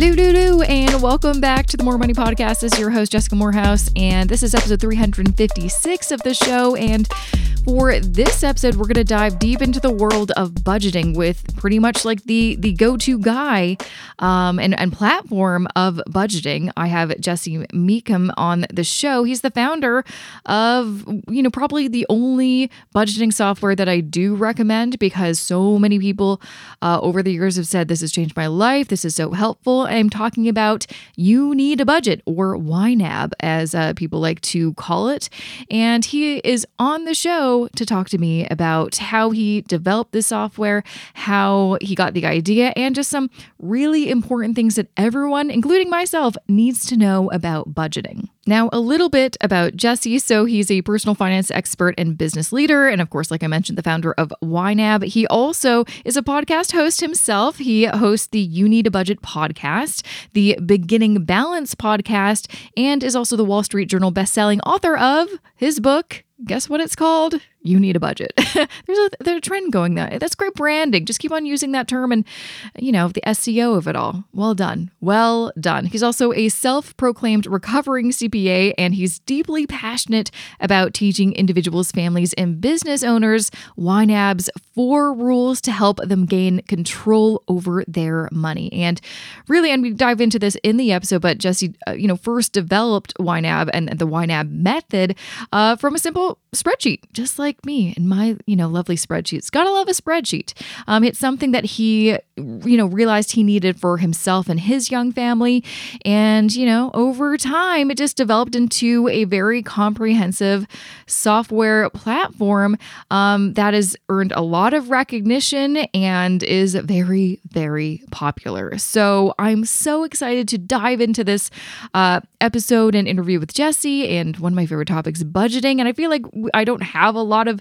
Hello, hello, and welcome back to the More Money Podcast. This is your host, Jessica Moorhouse, and this is episode 356 of the show. And for this episode, we're going to dive deep into the world of budgeting with pretty much like the the go to guy um, and, and platform of budgeting. I have Jesse Mecham on the show. He's the founder of, you know, probably the only budgeting software that I do recommend because so many people uh, over the years have said this has changed my life. This is so helpful. I'm talking about You Need a Budget, or YNAB, as uh, people like to call it. And he is on the show to talk to me about how he developed this software, how he got the idea, and just some really important things that everyone, including myself, needs to know about budgeting. Now, a little bit about Jesse. So, he's a personal finance expert and business leader. And of course, like I mentioned, the founder of YNAB. He also is a podcast host himself. He hosts the You Need a Budget podcast, the Beginning Balance podcast, and is also the Wall Street Journal bestselling author of his book, guess what it's called? You need a budget. there's a there's a trend going there. That's great branding. Just keep on using that term and you know the SEO of it all. Well done. Well done. He's also a self-proclaimed recovering CPA and he's deeply passionate about teaching individuals, families, and business owners YNAB's four rules to help them gain control over their money. And really, and we dive into this in the episode, but Jesse, uh, you know, first developed YNAB and the YNAB method uh, from a simple spreadsheet, just like me and my, you know, lovely spreadsheets. Gotta love a spreadsheet. Um, it's something that he, you know, realized he needed for himself and his young family. And, you know, over time, it just developed into a very comprehensive software platform um, that has earned a lot of recognition and is very, very popular. So I'm so excited to dive into this uh, episode and interview with Jesse and one of my favorite topics, budgeting. And I feel like I don't have a lot of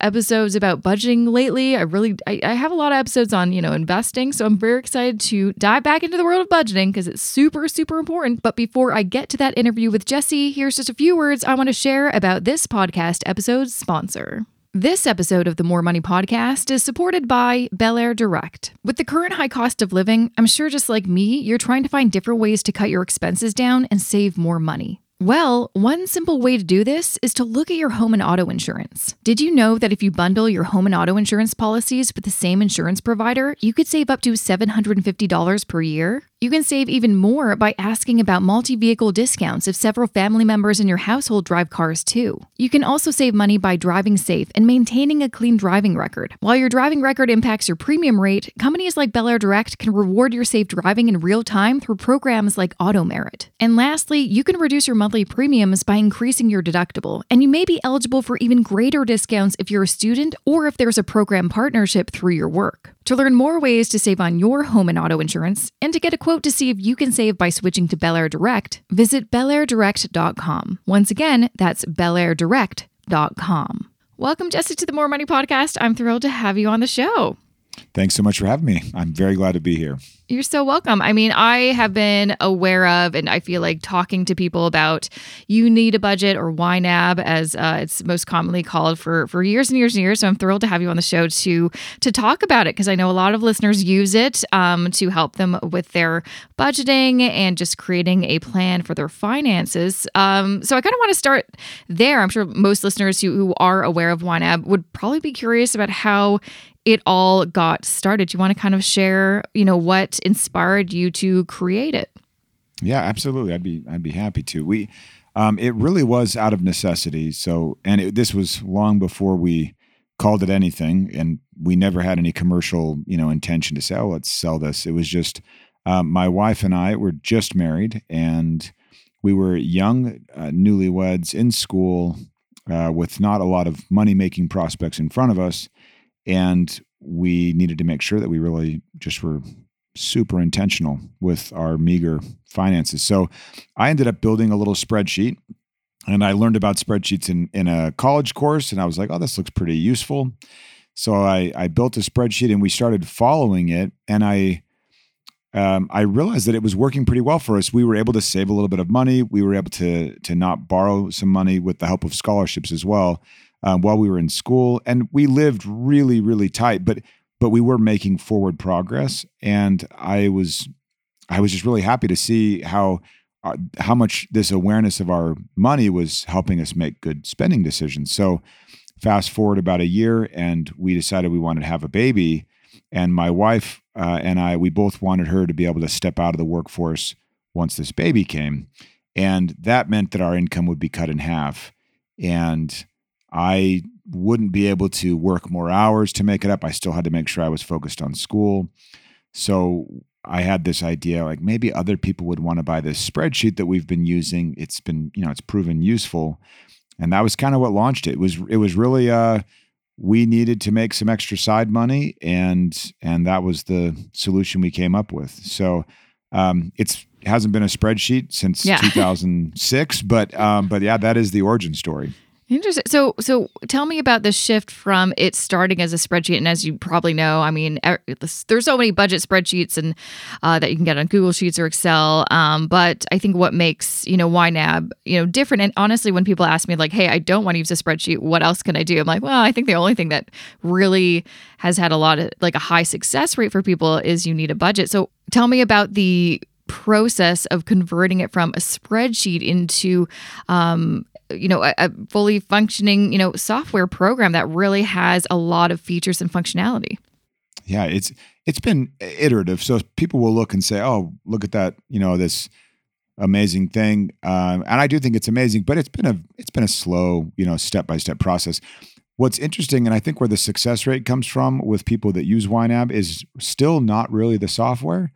episodes about budgeting lately. I really I, I, have a lot of episodes on, you know, investing. So I'm very excited to dive back into the world of budgeting because it's super, super important. But before I get to that interview with Jesse, here's just a few words I want to share about this podcast episode's sponsor. This episode of the More Money Podcast is supported by Belair Direct. With the current high cost of living, I'm sure just like me, you're trying to find different ways to cut your expenses down and save more money. Well, one simple way to do this is to look at your home and auto insurance. Did you know that if you bundle your home and auto insurance policies with the same insurance provider, you could save up to $750 per year? You can save even more by asking about multi vehicle discounts if several family members in your household drive cars too. You can also save money by driving safe and maintaining a clean driving record. While your driving record impacts your premium rate, companies like Belair Direct can reward your safe driving in real time through programs like Auto Merit. And lastly, you can reduce your monthly premiums by increasing your deductible, and you may be eligible for even greater discounts if you're a student or if there's a program partnership through your work. To learn more ways to save on your home and auto insurance and to get a quote to see if you can save by switching to Belair Direct, visit BelairDirect.com. Once again, that's BelairDirect.com. Welcome, Jesse, to the More Money Podcast. I'm thrilled to have you on the show. Thanks so much for having me. I'm very glad to be here. You're so welcome. I mean, I have been aware of, and I feel like talking to people about you need a budget or YNAB, as uh, it's most commonly called, for for years and years and years. So I'm thrilled to have you on the show to to talk about it because I know a lot of listeners use it um, to help them with their budgeting and just creating a plan for their finances. Um, so I kind of want to start there. I'm sure most listeners who, who are aware of YNAB would probably be curious about how it all got started. Do you want to kind of share, you know, what inspired you to create it? Yeah, absolutely. I'd be I'd be happy to. We um, it really was out of necessity. So, and it, this was long before we called it anything, and we never had any commercial, you know, intention to say, "Oh, let's sell this." It was just um, my wife and I were just married, and we were young, uh, newlyweds in school, uh, with not a lot of money making prospects in front of us and we needed to make sure that we really just were super intentional with our meager finances. So I ended up building a little spreadsheet and I learned about spreadsheets in, in a college course and I was like, oh, this looks pretty useful. So I, I built a spreadsheet and we started following it and I um, I realized that it was working pretty well for us. We were able to save a little bit of money. We were able to to not borrow some money with the help of scholarships as well um, while we were in school, and we lived really, really tight. But but we were making forward progress, and I was I was just really happy to see how uh, how much this awareness of our money was helping us make good spending decisions. So fast forward about a year, and we decided we wanted to have a baby. And my wife uh, and I, we both wanted her to be able to step out of the workforce once this baby came. And that meant that our income would be cut in half. And I wouldn't be able to work more hours to make it up. I still had to make sure I was focused on school. So I had this idea like maybe other people would want to buy this spreadsheet that we've been using. It's been, you know, it's proven useful. And that was kind of what launched it. It was it was really uh we needed to make some extra side money and and that was the solution we came up with. So um it's hasn't been a spreadsheet since yeah. 2006, but um but yeah, that is the origin story. Interesting. So, so tell me about the shift from it starting as a spreadsheet, and as you probably know, I mean, er, there's so many budget spreadsheets and uh, that you can get on Google Sheets or Excel. Um, but I think what makes you know YNAB you know different, and honestly, when people ask me like, "Hey, I don't want to use a spreadsheet. What else can I do?" I'm like, "Well, I think the only thing that really has had a lot of like a high success rate for people is you need a budget." So, tell me about the process of converting it from a spreadsheet into um, you know a, a, fully functioning you know software program that really has a lot of features and functionality. Yeah it's it's been iterative. So people will look and say oh look at that you know this amazing thing. Um, and i do think it's amazing but it's been a it's been a slow you know step by step process. What's interesting and i think where the success rate comes from with people that use YNAB is still not really the software.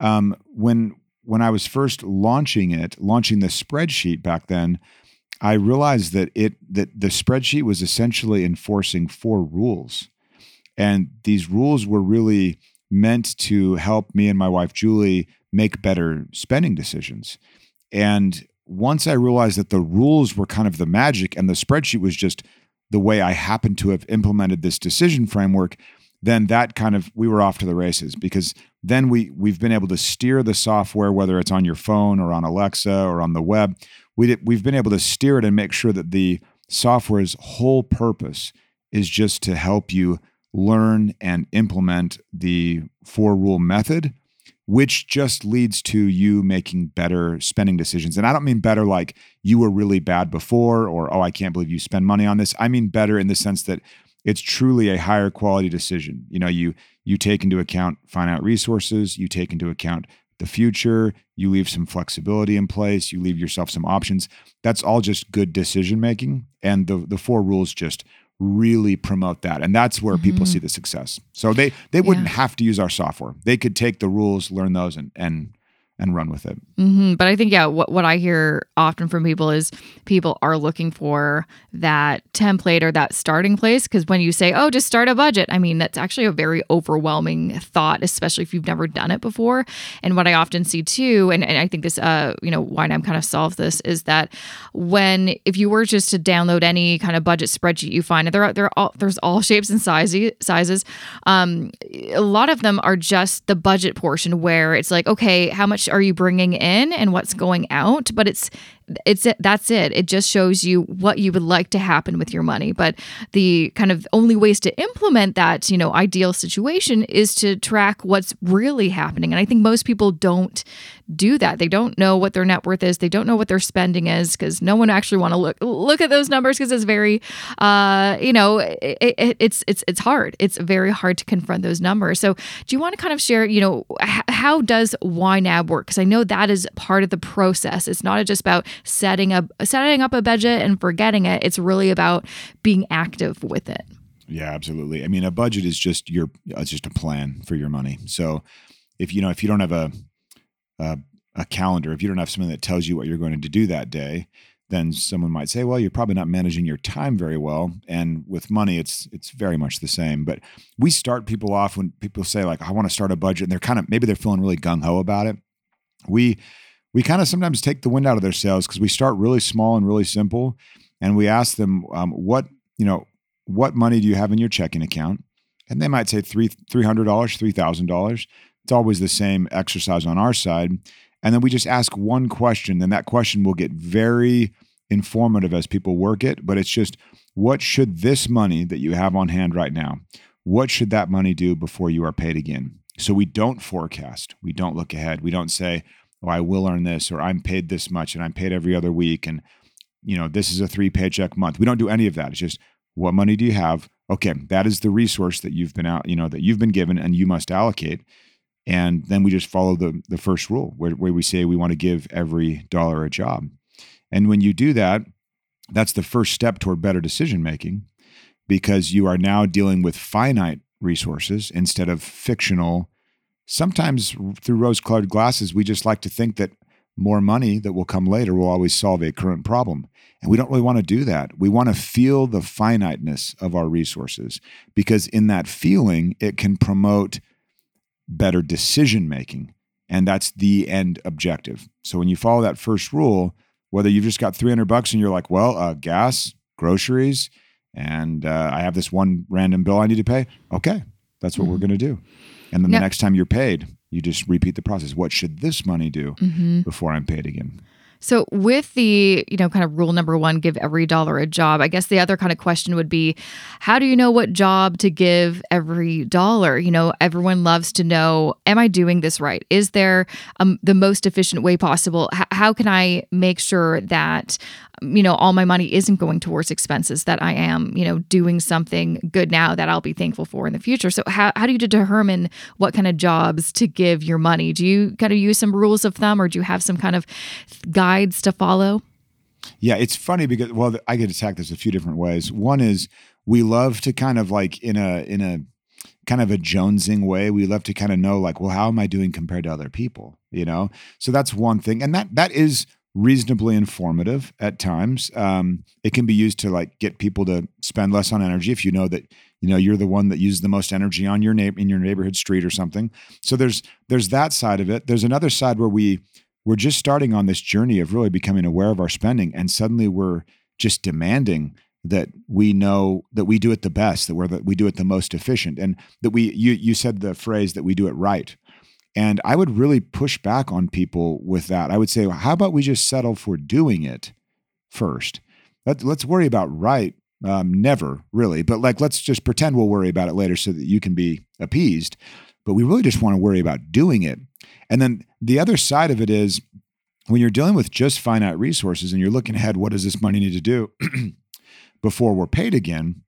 Um, when when I was first launching it, launching the spreadsheet back then, I realized that it that the spreadsheet was essentially enforcing four rules, and these rules were really meant to help me and my wife Julie make better spending decisions. And once I realized that the rules were kind of the magic and the spreadsheet was just the way I happened to have implemented this decision framework, then that kind of we were off to the races because then we we've been able to steer the software whether it's on your phone or on Alexa or on the web we we've been able to steer it and make sure that the software's whole purpose is just to help you learn and implement the four rule method which just leads to you making better spending decisions. And I don't mean better like you were really bad before or, oh, I can't believe you spend money on this. I mean better in the sense that it's truly a higher quality decision. You know, you you take into account finite resources, you take into account the future, you leave some flexibility in place, you leave yourself some options. That's all just good decision making and the the four rules just really promote that and that's where mm-hmm. people see the success. So they they wouldn't yeah. have to use our software. They could take the rules, learn those and and and run with it. Mm-hmm. But I think, yeah, what, what I hear often from people is people are looking for that template or that starting place. Because when you say, oh, just start a budget, I mean, that's actually a very overwhelming thought, especially if you've never done it before. And what I often see too, and, and I think this, uh, you know, YNAB kind of solves this, is that when, if you were just to download any kind of budget spreadsheet you find, there are, there all, there's all shapes and sizes, sizes. Um, a lot of them are just the budget portion where it's like, okay, how much are you bringing in and what's going out? But it's it's it that's it. It just shows you what you would like to happen with your money. But the kind of only ways to implement that you know ideal situation is to track what's really happening. And i think most people don't do that. They don't know what their net worth is. They don't know what their spending is because no one actually want to look look at those numbers because it's very uh you know it, it, it's it's it's hard. It's very hard to confront those numbers. So do you want to kind of share you know h- how does YNAB work? Because i know that is part of the process. It's not just about setting up setting up a budget and forgetting it. It's really about being active with it. Yeah, absolutely. I mean, a budget is just your it's just a plan for your money. So if you know if you don't have a, a a calendar, if you don't have something that tells you what you're going to do that day, then someone might say, well, you're probably not managing your time very well. And with money, it's it's very much the same. But we start people off when people say like, I want to start a budget, and they're kind of maybe they're feeling really gung ho about it. We we kind of sometimes take the wind out of their sails because we start really small and really simple, and we ask them um, what you know what money do you have in your checking account, and they might say three three hundred dollars, three thousand dollars. It's always the same exercise on our side, and then we just ask one question, and that question will get very informative as people work it. But it's just what should this money that you have on hand right now, what should that money do before you are paid again? So we don't forecast. We don't look ahead. We don't say, "Oh, I will earn this," or "I'm paid this much," and I'm paid every other week, and you know, this is a three paycheck month. We don't do any of that. It's just, what money do you have? Okay, that is the resource that you've been out, you know, that you've been given, and you must allocate. And then we just follow the the first rule, where, where we say we want to give every dollar a job. And when you do that, that's the first step toward better decision making because you are now dealing with finite resources instead of fictional. Sometimes through rose colored glasses, we just like to think that more money that will come later will always solve a current problem. And we don't really want to do that. We want to feel the finiteness of our resources because in that feeling, it can promote better decision making. And that's the end objective. So when you follow that first rule, whether you've just got 300 bucks and you're like, well, uh, gas, groceries, and uh, I have this one random bill I need to pay. Okay, that's what mm-hmm. we're going to do. And then the next time you're paid, you just repeat the process. What should this money do mm-hmm. before I'm paid again? So, with the, you know, kind of rule number one, give every dollar a job, I guess the other kind of question would be how do you know what job to give every dollar? You know, everyone loves to know, am I doing this right? Is there um, the most efficient way possible? H- how can I make sure that you know, all my money isn't going towards expenses, that I am, you know, doing something good now that I'll be thankful for in the future. So, how, how do you determine what kind of jobs to give your money? Do you kind of use some rules of thumb or do you have some kind of guides to follow? Yeah, it's funny because, well, I get attacked this a few different ways. One is we love to kind of like in a, in a, kind of a jonesing way we love to kind of know like well how am i doing compared to other people you know so that's one thing and that that is reasonably informative at times. Um, it can be used to like get people to spend less on energy if you know that you know you're the one that uses the most energy on your neighbor in your neighborhood street or something. So there's there's that side of it. There's another side where we we're just starting on this journey of really becoming aware of our spending, and suddenly we're just demanding that we know that we do it the best, that we're that we do it the most efficient, and that we you you said the phrase that we do it right. And I would really push back on people with that. I would say, well, how about we just settle for doing it first? Let, us worry about right. Um, never really, but like let's just pretend we'll worry about it later so that you can be appeased. But we really just want to worry about doing it. And then the other side of it is when you're dealing with just finite resources and you're looking ahead, what does this money need to do before we're paid again?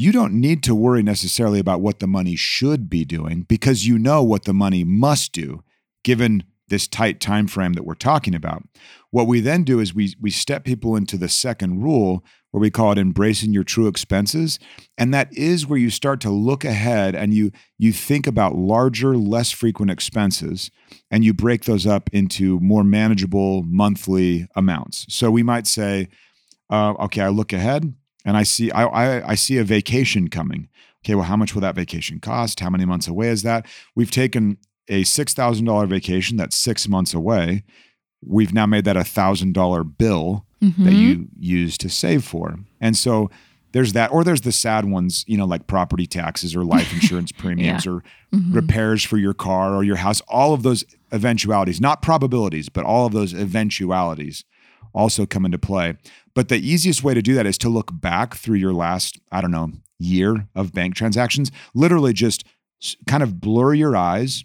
You don't need to worry necessarily about what the money should be doing because you know what the money must do given this tight time frame that we're talking about. What we then do is we we step people into the second rule where we call it embracing your true expenses and that is where you start to look ahead and you you think about larger less frequent expenses and you break those up into more manageable monthly amounts. So we might say uh, okay, I look ahead and I see I, I, I see a vacation coming. Okay, well, how much will that vacation cost? How many months away is that? We've taken a six thousand dollar vacation that's six months away. We've now made that a thousand dollar bill mm-hmm. that you use to save for, and so there's that or there's the sad ones you know like property taxes or life insurance premiums yeah. or mm-hmm. repairs for your car or your house all of those eventualities not probabilities but all of those eventualities also come into play but the easiest way to do that is to look back through your last, I don't know, year of bank transactions. Literally just kind of blur your eyes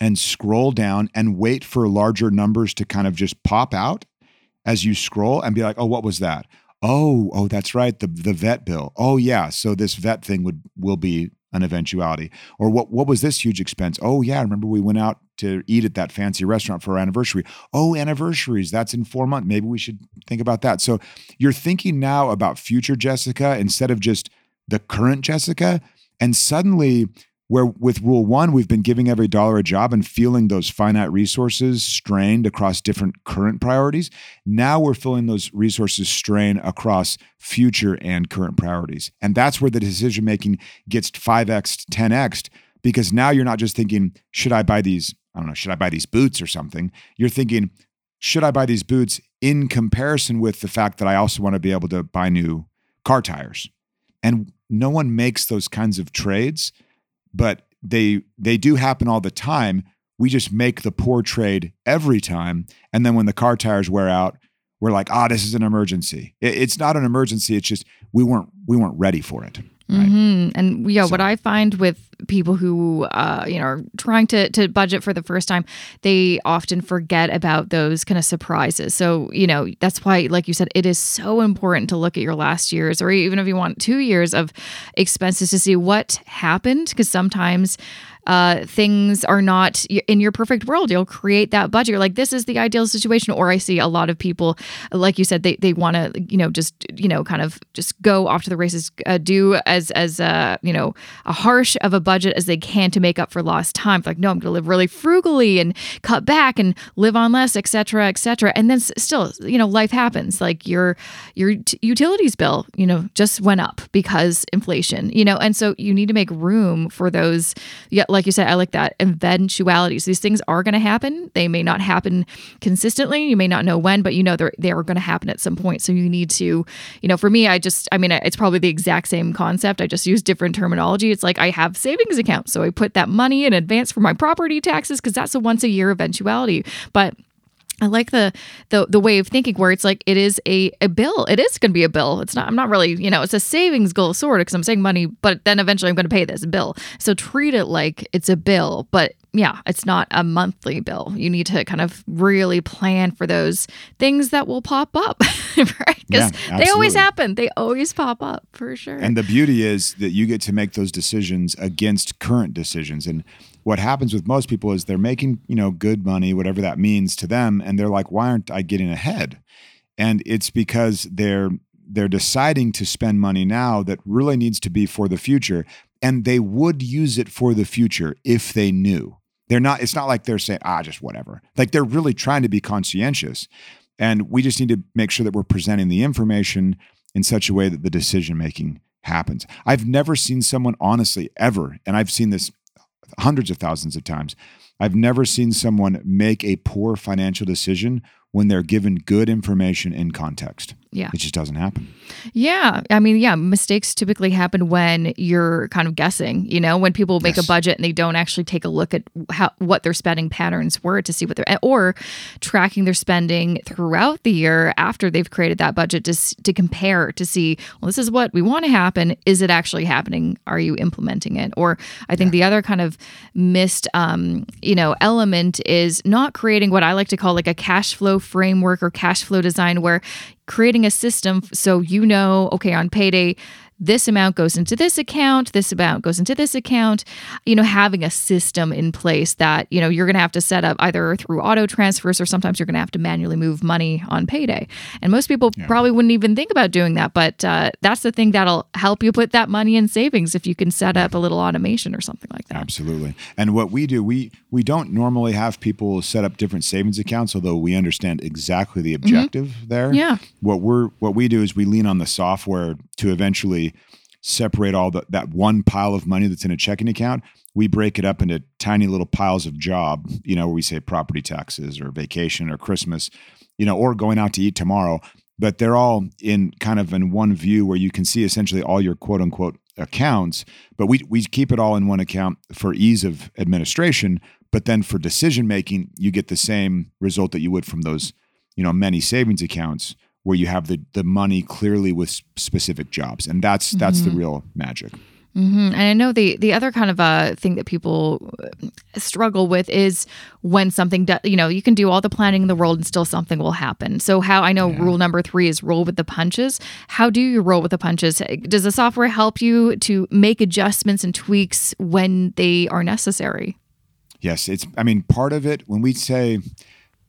and scroll down and wait for larger numbers to kind of just pop out as you scroll and be like, "Oh, what was that?" "Oh, oh, that's right, the the vet bill." "Oh, yeah, so this vet thing would will be an eventuality. Or what what was this huge expense? Oh yeah, remember we went out to eat at that fancy restaurant for our anniversary. Oh, anniversaries, that's in 4 months. Maybe we should think about that. So you're thinking now about future Jessica instead of just the current Jessica and suddenly where with rule one, we've been giving every dollar a job and feeling those finite resources strained across different current priorities. Now we're feeling those resources strain across future and current priorities. And that's where the decision making gets 5x, 10x, because now you're not just thinking, should I buy these? I don't know, should I buy these boots or something? You're thinking, should I buy these boots in comparison with the fact that I also want to be able to buy new car tires? And no one makes those kinds of trades but they they do happen all the time. We just make the poor trade every time, and then when the car tires wear out, we're like, "Ah, oh, this is an emergency." It's not an emergency. It's just we weren't we weren't ready for it. Right? Mm-hmm. And yeah, so. what I find with people who uh, you know are trying to to budget for the first time, they often forget about those kind of surprises. So you know that's why, like you said, it is so important to look at your last year's, or even if you want two years of expenses to see what happened, because sometimes uh, things are not in your perfect world. You'll create that budget. You're like, this is the ideal situation. Or I see a lot of people, like you said, they, they want to, you know, just, you know, kind of just go off to the races, uh, do as, as, uh, you know, a harsh of a budget as they can to make up for lost time. Like, no, I'm going to live really frugally and cut back and live on less, etc., etc. And then still, you know, life happens. Like your, your t- utilities bill, you know, just went up because inflation, you know, and so you need to make room for those, yeah, like you said, I like that eventualities. These things are going to happen. They may not happen consistently. You may not know when, but you know they're they are going to happen at some point. So you need to, you know, for me, I just, I mean, it's probably the exact same concept. I just use different terminology. It's like I have savings accounts, so I put that money in advance for my property taxes because that's a once a year eventuality. But I like the the the way of thinking where it's like it is a, a bill. It is going to be a bill. It's not. I'm not really. You know, it's a savings goal sort of because I'm saving money, but then eventually I'm going to pay this bill. So treat it like it's a bill, but yeah, it's not a monthly bill. You need to kind of really plan for those things that will pop up, right? Because Yeah, they always happen. They always pop up for sure. And the beauty is that you get to make those decisions against current decisions. And what happens with most people is they're making, you know, good money, whatever that means to them, and they're like, why aren't I getting ahead? And it's because they're they're deciding to spend money now that really needs to be for the future. And they would use it for the future if they knew. They're not, it's not like they're saying, ah, just whatever. Like they're really trying to be conscientious. And we just need to make sure that we're presenting the information in such a way that the decision making happens. I've never seen someone, honestly, ever, and I've seen this hundreds of thousands of times. I've never seen someone make a poor financial decision when they're given good information in context. Yeah. It just doesn't happen. Yeah. I mean, yeah, mistakes typically happen when you're kind of guessing, you know, when people make Yes. a budget and they don't actually take a look at how what their spending patterns were to see what they're or tracking their spending throughout the year after they've created that budget to to compare to see, well, this is what we want to happen, is it actually happening? Are you implementing it? Or I think the other kind of missed um, you know, element is not creating what I like to call like a cash flow framework or cash flow design where creating a system so you know, okay, on payday, this amount goes into this account, this amount goes into this account. You know, having a system in place that, you know, you're going to have to set up either through auto transfers or sometimes you're going to have to manually move money on payday. And most people probably wouldn't even think about doing that. But uh, that's the thing that'll help you put that money in savings if you can set up a little automation or something like that. Absolutely. And what we do, we we don't normally have people set up different savings accounts, although we understand exactly the objective there. Mm-hmm. Yeah. What we're what we do is we lean on the software to eventually separate all the, that one pile of money that's in a checking account. We break it up into tiny little piles of job, you know, where we say property taxes or vacation or Christmas, you know, or going out to eat tomorrow. But they're all in kind of in one view where you can see essentially all your quote unquote accounts. But we we keep it all in one account for ease of administration. But then for decision making, you get the same result that you would from those, you know, many savings accounts where you have the the money clearly with specific jobs, and that's that's the real magic. hmm And I know the the other kind of uh, thing that people uh, struggle with is when something does, you know, you can do all the planning in the world and still something will happen. So how I know rule number three is roll with the punches. How do you roll with the punches? Does the software help you to make adjustments and tweaks when they are necessary? Yes, it's. I mean, part of it when we say,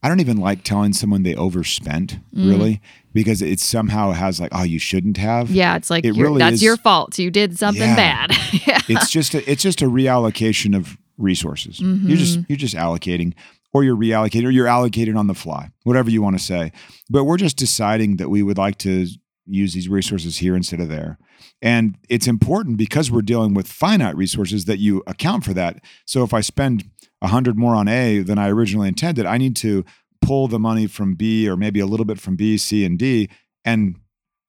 I don't even like telling someone they overspent mm. really because it somehow has like, oh, you shouldn't have. Yeah, it's like It really that's is- your fault. You did something Yeah. bad. yeah. it's just a, it's just a reallocation of resources. You're just mm-hmm. you're just allocating, or you're reallocating, or you're allocating on the fly, whatever you want to say. But we're just deciding that we would like to use these resources here instead of there. And it's important because we're dealing with finite resources that you account for that. So if I spend a hundred more on A than I originally intended, I need to pull the money from B or maybe a little bit from B, C, and D and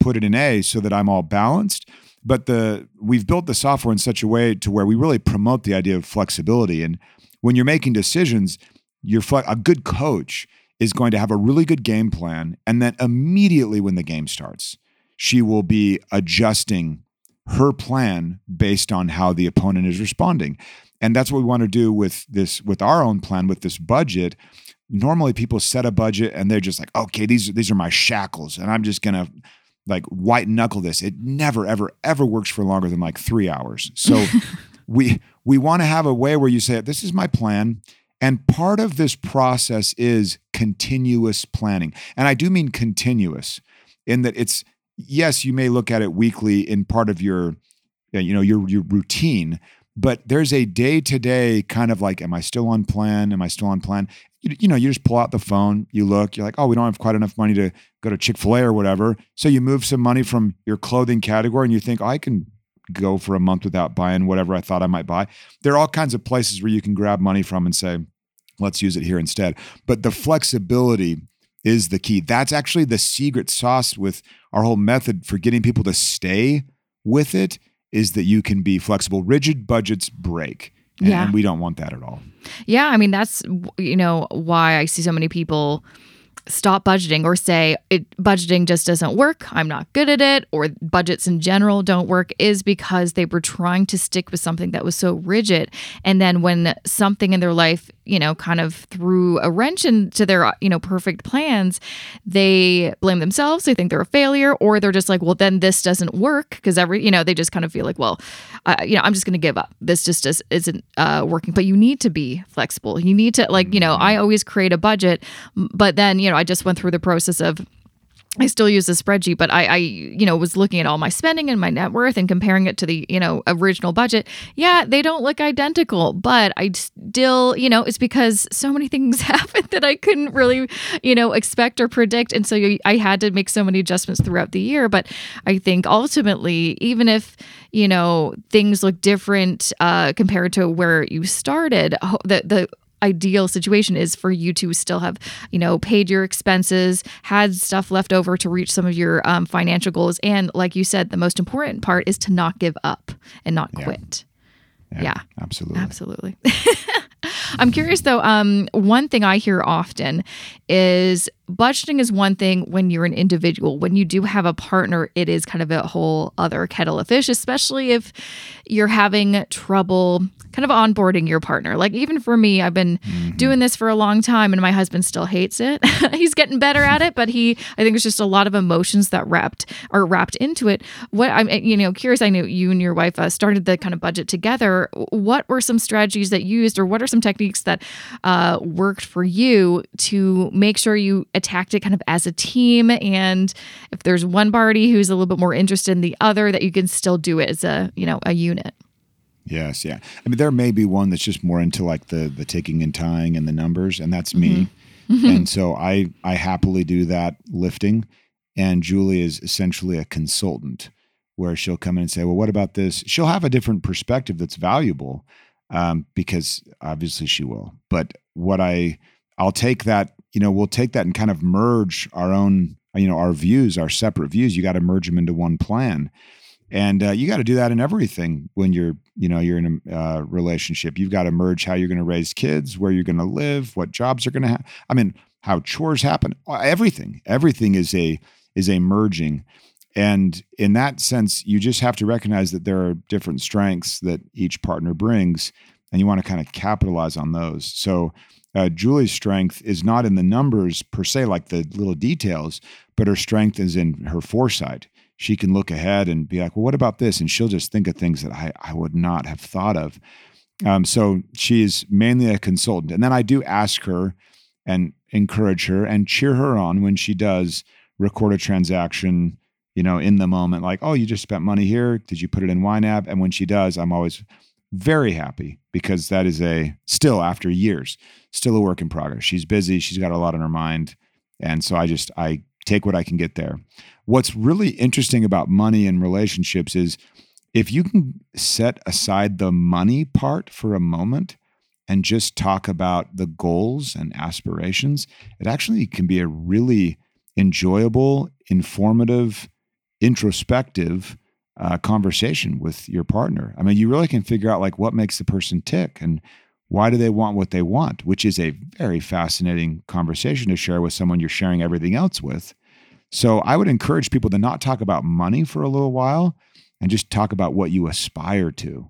put it in A so that I'm all balanced. But the we've built the software in such a way to where we really promote the idea of flexibility. And when you're making decisions, you're fle- a good coach is going to have a really good game plan, and then immediately when the game starts, she will be adjusting her plan based on how the opponent is responding. And that's what we want to do with this with our own plan with this budget. Normally people set a budget and they're just like, "Okay, these these are my shackles and I'm just going to like white knuckle this." It never ever ever works for longer than like 3 hours. So we we want to have a way where you say, "This is my plan." And part of this process is continuous planning. And I do mean continuous in that it's yes, you may look at it weekly in part of your you know your your routine, but there's a day to day kind of like, am I still on plan? Am I still on plan? You, you know, you just pull out the phone, you look, you're like, oh, we don't have quite enough money to go to Chick fil A or whatever. So you move some money from your clothing category and you think, oh, I can go for a month without buying whatever I thought I might buy. There are all kinds of places where you can grab money from and say, let's use it here instead. But the flexibility is the key. That's actually the secret sauce with our whole method for getting people to stay with it is that you can be flexible. Rigid budgets break. And, Yeah. and we don't want that at all. Yeah, I mean that's you know why I see so many people stop budgeting or say it budgeting just doesn't work. I'm not good at it or budgets in general don't work is because they were trying to stick with something that was so rigid and then when something in their life, you know, kind of threw a wrench into their, you know, perfect plans, they blame themselves, they think they're a failure or they're just like, well then this doesn't work because every, you know, they just kind of feel like, well, uh, you know, I'm just going to give up. This just is, isn't uh, working. But you need to be flexible. You need to like, you know, I always create a budget, but then you know, I just went through the process of. I still use a spreadsheet, but I, I, you know, was looking at all my spending and my net worth and comparing it to the, you know, original budget. Yeah, they don't look identical, but I still, you know, it's because so many things happened that I couldn't really, you know, expect or predict, and so you, I had to make so many adjustments throughout the year. But I think ultimately, even if you know things look different uh, compared to where you started, the the ideal situation is for you to still have you know paid your expenses had stuff left over to reach some of your um, financial goals and like you said the most important part is to not give up and not Yeah. quit Yeah. Absolutely. Absolutely. I'm curious though. Um, one thing I hear often is budgeting is one thing when you're an individual. When you do have a partner, it is kind of a whole other kettle of fish, especially if you're having trouble kind of onboarding your partner. Like even for me, I've been doing this for a long time and my husband still hates it. He's getting better at it, but he I think it's just a lot of emotions that wrapped are wrapped into it. What I'm you know curious I know you and your wife uh, started the kind of budget together. What were some strategies that you used or what are some techniques that uh, worked for you to make sure you attacked it kind of as a team and if there's one party who's a little bit more interested in the other that you can still do it as a, you know, a unit. Yes, yeah. I mean, there may be one that's just more into like the the ticking and tying and the numbers, and that's me. and so I I happily do that lifting. And Julie is essentially a consultant, where she'll come in and say, "Well, what about this?" She'll have a different perspective that's valuable, um, because obviously she will. But what I I'll take that, you know, we'll take that and kind of merge our own, you know, our views, our separate views. You got to merge them into one plan. And uh, you got to do that in everything when you're you know you're in a uh, relationship. You've got to merge how you're going to raise kids where you're going to live what jobs are going to have i mean how chores happen everything. Everything is a is a merging. And in that sense you just have to recognize that there are different strengths that each partner brings and you want to kind of capitalize on those. So uh, julie's strength is not in the numbers per se like the little details but her strength is in her foresight she can look ahead and be like, well, what about this? And she'll just think of things that I, I would not have thought of. Um, so she is mainly a consultant. And then I do ask her and encourage her and cheer her on when she does record a transaction, you know, in the moment, like, oh, you just spent money here. Did you put it in YNAB? And when she does, I'm always very happy because that is a still after years, still a work in progress. She's busy, she's got a lot on her mind. And so I just I take what I can get there. What's really interesting about money and relationships is if you can set aside the money part for a moment and just talk about the goals and aspirations, it actually can be a really enjoyable, informative, introspective uh, conversation with your partner. I mean, you really can figure out like what makes the person tick and why do they want what they want, which is a very fascinating conversation to share with someone you're sharing everything else with. So I would encourage people to not talk about money for a little while and just talk about what you aspire to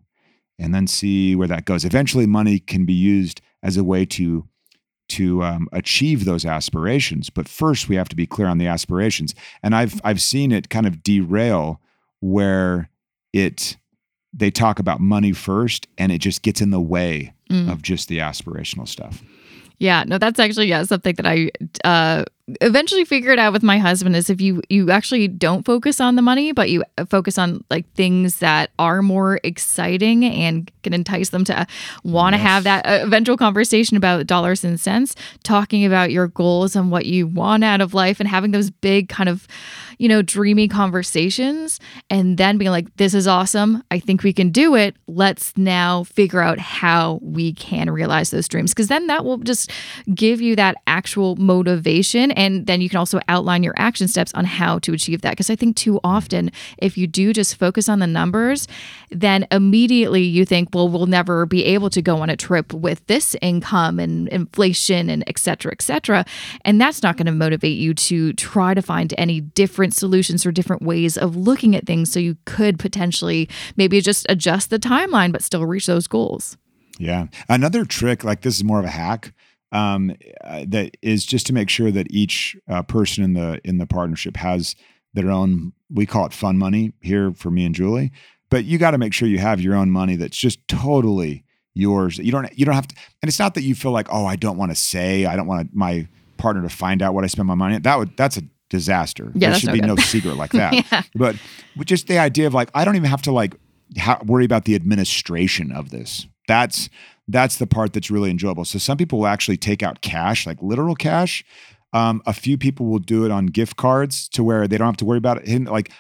and then see where that goes. Eventually, money can be used as a way to to um, achieve those aspirations. But first, we have to be clear on the aspirations. And I've I've seen it kind of derail where it they talk about money first, and it just gets in the way mm. of just the aspirational stuff. Yeah, no, that's actually yeah something that I uh, eventually figured out with my husband is if you you actually don't focus on the money but you focus on like things that are more exciting and can entice them to want to yes. have that uh, eventual conversation about dollars and cents talking about your goals and what you want out of life and having those big kind of you know dreamy conversations and then being like this is awesome. I think we can do it. Let's now figure out how we can realize those dreams. Because then that will just give you that actual motivation and then you can also outline your action steps on how to achieve that. Because I think too often, if you do just focus on the numbers, then immediately you think, well, we'll never be able to go on a trip with this income and inflation and et cetera, et cetera. And that's not going to motivate you to try to find any different solutions or different ways of looking at things so you could potentially maybe just adjust the timeline but still reach those goals. Yeah. Another trick, like this is more of a hack um, uh, that is just to make sure that each uh, person in the in the partnership has their own. We call it fun money here for me and Julie, but you got to make sure you have your own money that's just totally yours. You don't you don't have to, and it's not that you feel like oh I don't want to say I don't want my partner to find out what I spend my money. That would that's a disaster. Yeah, there should no be good. no secret like that. yeah. But just the idea of like I don't even have to like ha- worry about the administration of this. That's that's the part that's really enjoyable. So some people will actually take out cash, like literal cash. Um, a few people will do it on gift cards to where they don't have to worry about it. Like,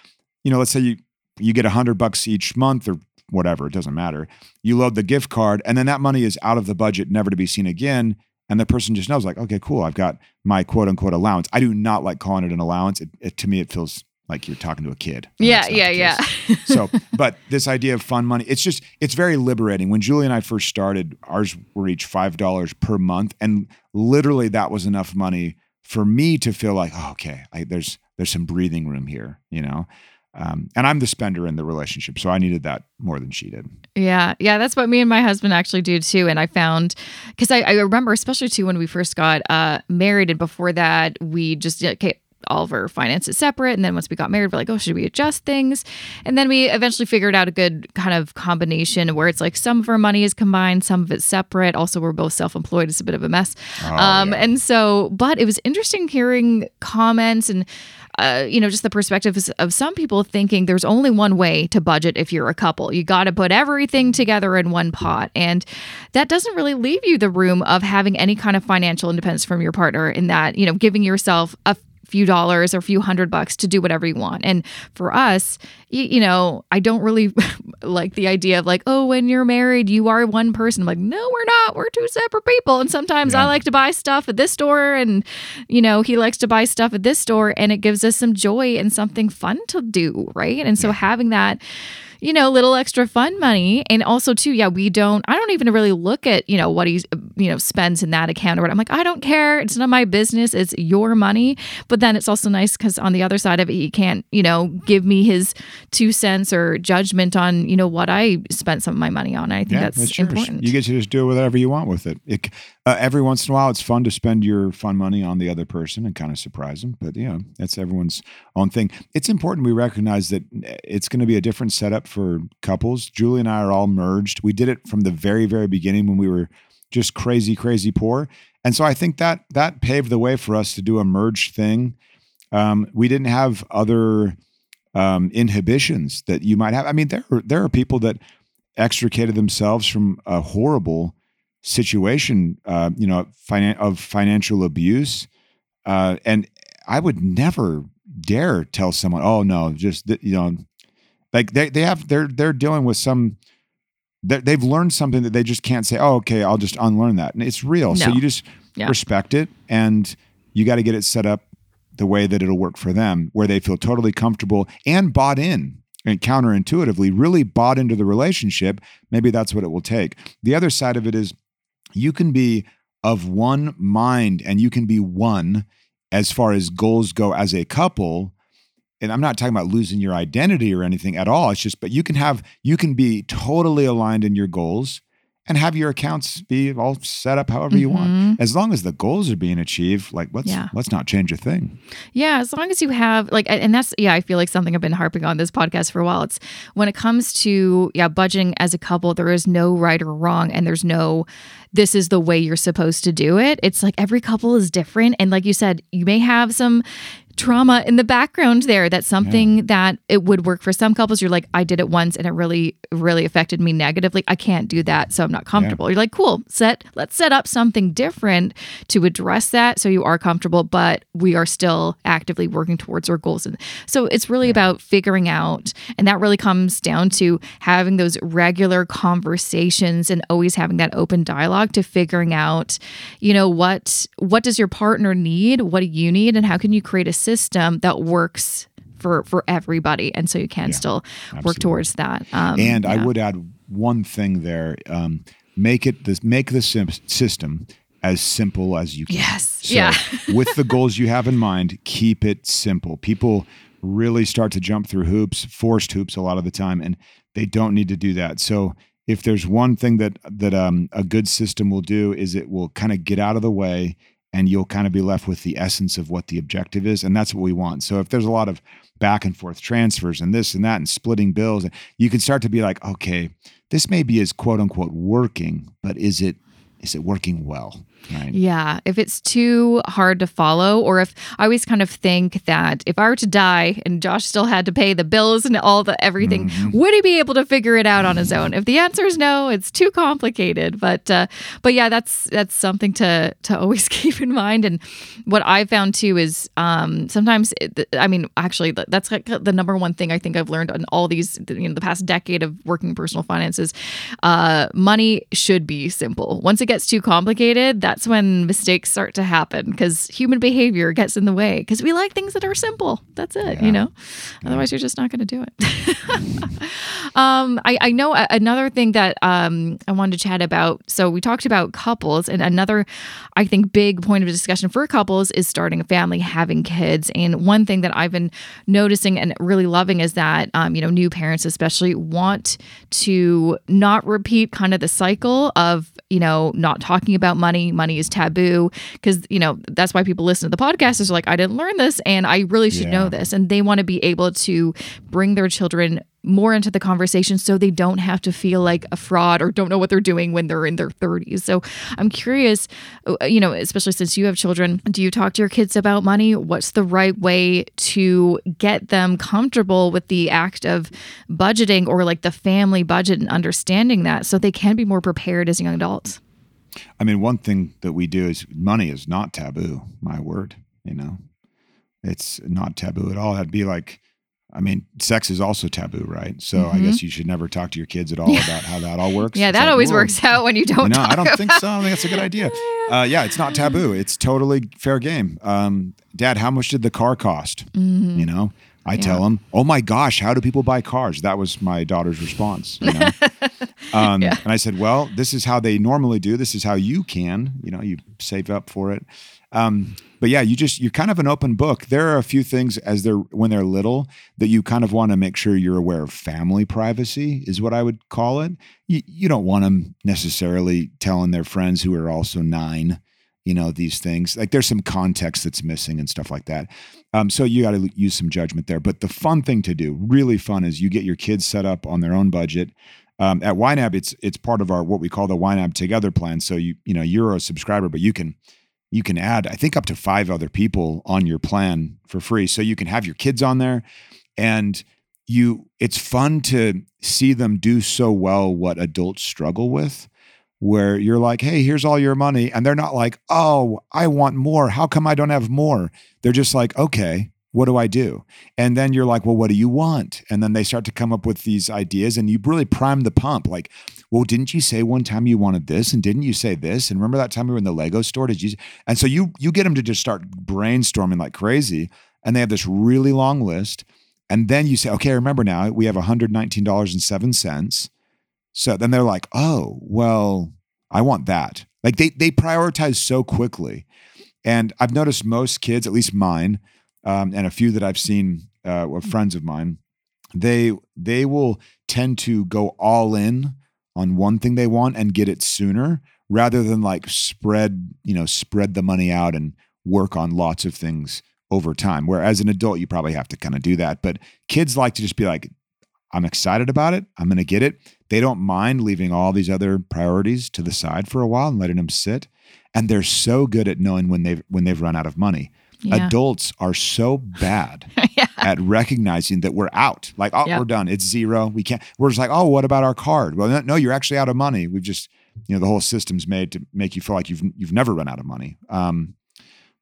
you know, let's say you you get a hundred bucks each month or whatever, it doesn't matter. You load the gift card, and then that money is out of the budget, never to be seen again. And the person just knows, like, okay, cool, I've got my quote unquote allowance. I do not like calling it an allowance. It, it, to me, it feels like you're talking to a kid. Yeah, yeah, yeah. so, but this idea of fun money, it's just, it's very liberating. When Julie and I first started, ours were each $5 per month. And literally that was enough money for me to feel like, oh, okay, I, there's, there's some breathing room here, you know? Um, and I'm the spender in the relationship. So I needed that more than she did. Yeah. Yeah. That's what me and my husband actually do too. And I found, because I, I, remember, especially too, when we first got uh, married and before that, we just, okay, all of our finances separate. And then once we got married, we're like, oh, should we adjust things? And then we eventually figured out a good kind of combination where it's like some of our money is combined, some of it's separate. Also, we're both self employed. It's a bit of a mess. Oh, um, yeah. And so, but it was interesting hearing comments and uh, you know, just the perspectives of some people thinking there's only one way to budget if you're a couple. You got to put everything together in one pot. And that doesn't really leave you the room of having any kind of financial independence from your partner in that, you know, giving yourself a few dollars or a few hundred bucks to do whatever you want. And for us, you, you know, I don't really like the idea of like, oh, when you're married, you are one person. I'm like, no, we're not. We're two separate people. And sometimes yeah. I like to buy stuff at this store and, you know, he likes to buy stuff at this store and it gives us some joy and something fun to do. Right. And so yeah. having that, you know, little extra fun money. And also, too, yeah, we don't, I don't even really look at, you know, what he, you know, spends in that account or what. I'm like, I don't care. It's not my business. It's your money. But then it's also nice because on the other side of it, he can't, you know, give me his two cents or judgment on, you know, what I spent some of my money on. I think yeah, that's, important. You get to just do whatever you want with it. it uh, every once in a while, it's fun to spend your fun money on the other person and kind of surprise them. But you know, that's everyone's own thing. It's important we recognize that eh, it's going to be a different setup for couples. Julie and I are all merged. We did it from the very, very beginning when we were just crazy, crazy poor, and so I think that that paved the way for us to do a merged thing. Um, we didn't have other um, inhibitions that you might have. I mean, there are, there are people that extricated themselves from a horrible situation, uh, you know, finan- of financial abuse. Uh, and I would never dare tell someone, "Oh no, just you know," like they they have they're they're dealing with some. They've learned something that they just can't say. Oh, okay, I'll just unlearn that, and it's real. No. So you just yeah. respect it, and you got to get it set up the way that it'll work for them, where they feel totally comfortable and bought in and counterintuitively really bought into the relationship. Maybe that's what it will take. The other side of it is you can be of one mind and you can be one as far as goals go as a couple and I'm not talking about losing your identity or anything at all. It's just, but you can have, you can be totally aligned in your goals and have your accounts be all set up however you want. Mhm. As long as the goals are being achieved, like let's Yeah. let's not change a thing. Yeah, as long as you have like, and that's yeah, I feel like something I've been harping on this podcast for a while. It's when it comes to yeah, budgeting as a couple, there is no right or wrong, and there's no this is the way you're supposed to do it. It's like every couple is different, and like you said, you may have some trauma in the background there that's something that it would work for some couples. You're like i did it once and it really really affected me negatively. I can't do that so i'm not comfortable. You're like cool set let's set up something different to address that so you are comfortable but we are still actively working towards our goals. And so it's really about figuring out and that really comes down to having those regular conversations and always having that open dialogue to figuring out you know what what does your partner need? What do you need? And how can you create a system that works for for everybody and so you can Yeah, still work towards that um, and I would add one thing there: um, make it this make the sim- system as simple as you can. yes So, yeah with the goals you have in mind, keep it simple. People really start to jump through hoops, forced hoops a lot of the time, and they don't need to do that. So if there's one thing that that um, a good system will do is it will kind of get out of the way and you'll kind of be left with the essence of what the objective is and that's what we want. So if there's a lot of back and forth transfers and this and that and splitting bills you can start to be like okay this maybe is quote unquote working but is it is it working well right Yeah, if it's too hard to follow, or if I always kind of think that if I were to die and Josh still had to pay the bills and all the everything, Mhm. would he be able to figure it out on his own? If the answer is no, it's too complicated. But uh, but yeah, that's that's something to to always keep in mind. And what I found too is um, sometimes, it, I mean, actually, that's like the number one thing I think I've learned on all these, you know, the past decade of working personal finances. Uh, money should be simple. Once it gets too complicated, that's when mistakes start to happen because human behavior gets in the way because we like things that are simple. That's it, Yeah. you know. Otherwise, you're just not going to do it. um, I, I know another thing that um, I wanted to chat about. So we talked about couples, and another, I think, big point of discussion for couples is starting a family, having kids. And one thing that I've been noticing and really loving is that um, you know new parents especially want to not repeat kind of the cycle of you know not talking about money. Money is taboo because you know that's why people listen to the podcast is like I didn't learn this and I really should know this, and they want to be able to bring their children more into the conversation so they don't have to feel like a fraud or don't know what they're doing when they're in their 30s. So I'm curious, uh, you know, especially since you have children, do you talk to your kids about money? What's the right way to get them comfortable with the act of budgeting or like the family budget and understanding that so they can be more prepared as young adults? I mean, one thing that we do is money is not taboo. My word, you know, it's not taboo at all. That'd be like, I mean, sex is also taboo, right? So I Mhm. guess you should never talk to your kids at all about how that all works. Yeah, It's that like, always whoa. works out when you don't No, I don't about think so. I think that's a good idea. Uh, yeah, it's not taboo. It's totally fair game. Um, Dad, how much did the car cost? Mhm. You know, I tell them, "Oh my gosh, how do people buy cars?" That was my daughter's response. You know? um, Yeah. And I said, "Well, this is how they normally do. This is how you can. You know, you save up for it." Um, but yeah, you just you're kind of an open book. There are a few things as they're when they're little that you kind of want to make sure you're aware of. Family privacy is what I would call it. You, you don't want them necessarily telling their friends who are also nine you know these things. Like there's some context that's missing and stuff like that. Um, so you got to use some judgment there. But the fun thing to do really fun is you get your kids set up on their own budget. Um, at YNAB it's it's part of our what we call the YNAB together plan. So you you know you're a subscriber but you can you can add i think up to five other people on your plan for free. So you can have your kids on there and you it's fun to see them do so well what adults struggle with where you're like, hey, here's all your money. And they're not like, oh, I want more. How come I don't have more? They're just like, okay, what do I do? And then you're like, well, what do you want? And then they start to come up with these ideas and you really prime the pump. Like, well, didn't you say one time you wanted this? And didn't you say this? And remember that time we were in the Lego store? Did you? And so you you get them to just start brainstorming like crazy. And they have this really long list. And then you say, okay, remember now, we have $119.07. So then they're like, oh, well, I want that. Like they they prioritize so quickly. And I've noticed most kids, at least mine, um, and a few that I've seen uh, of friends of mine, they they will tend to go all in on one thing they want and get it sooner rather than like spread you know spread the money out and work on lots of things over time. Whereas an adult, you probably have to kind of do that. But kids like to just be like, I'm excited about it. I'm going to get it. They don't mind leaving all these other priorities to the side for a while and letting them sit. And they're so good at knowing when they've when they've run out of money. Yeah. Adults are so bad yeah. at recognizing that we're out. Like, oh, yep. we're done. It's zero. We can't. We're just like, oh, what about our card? Well, no, you're actually out of money. We've just, you know, the whole system's made to make you feel like you've you've never run out of money. Um,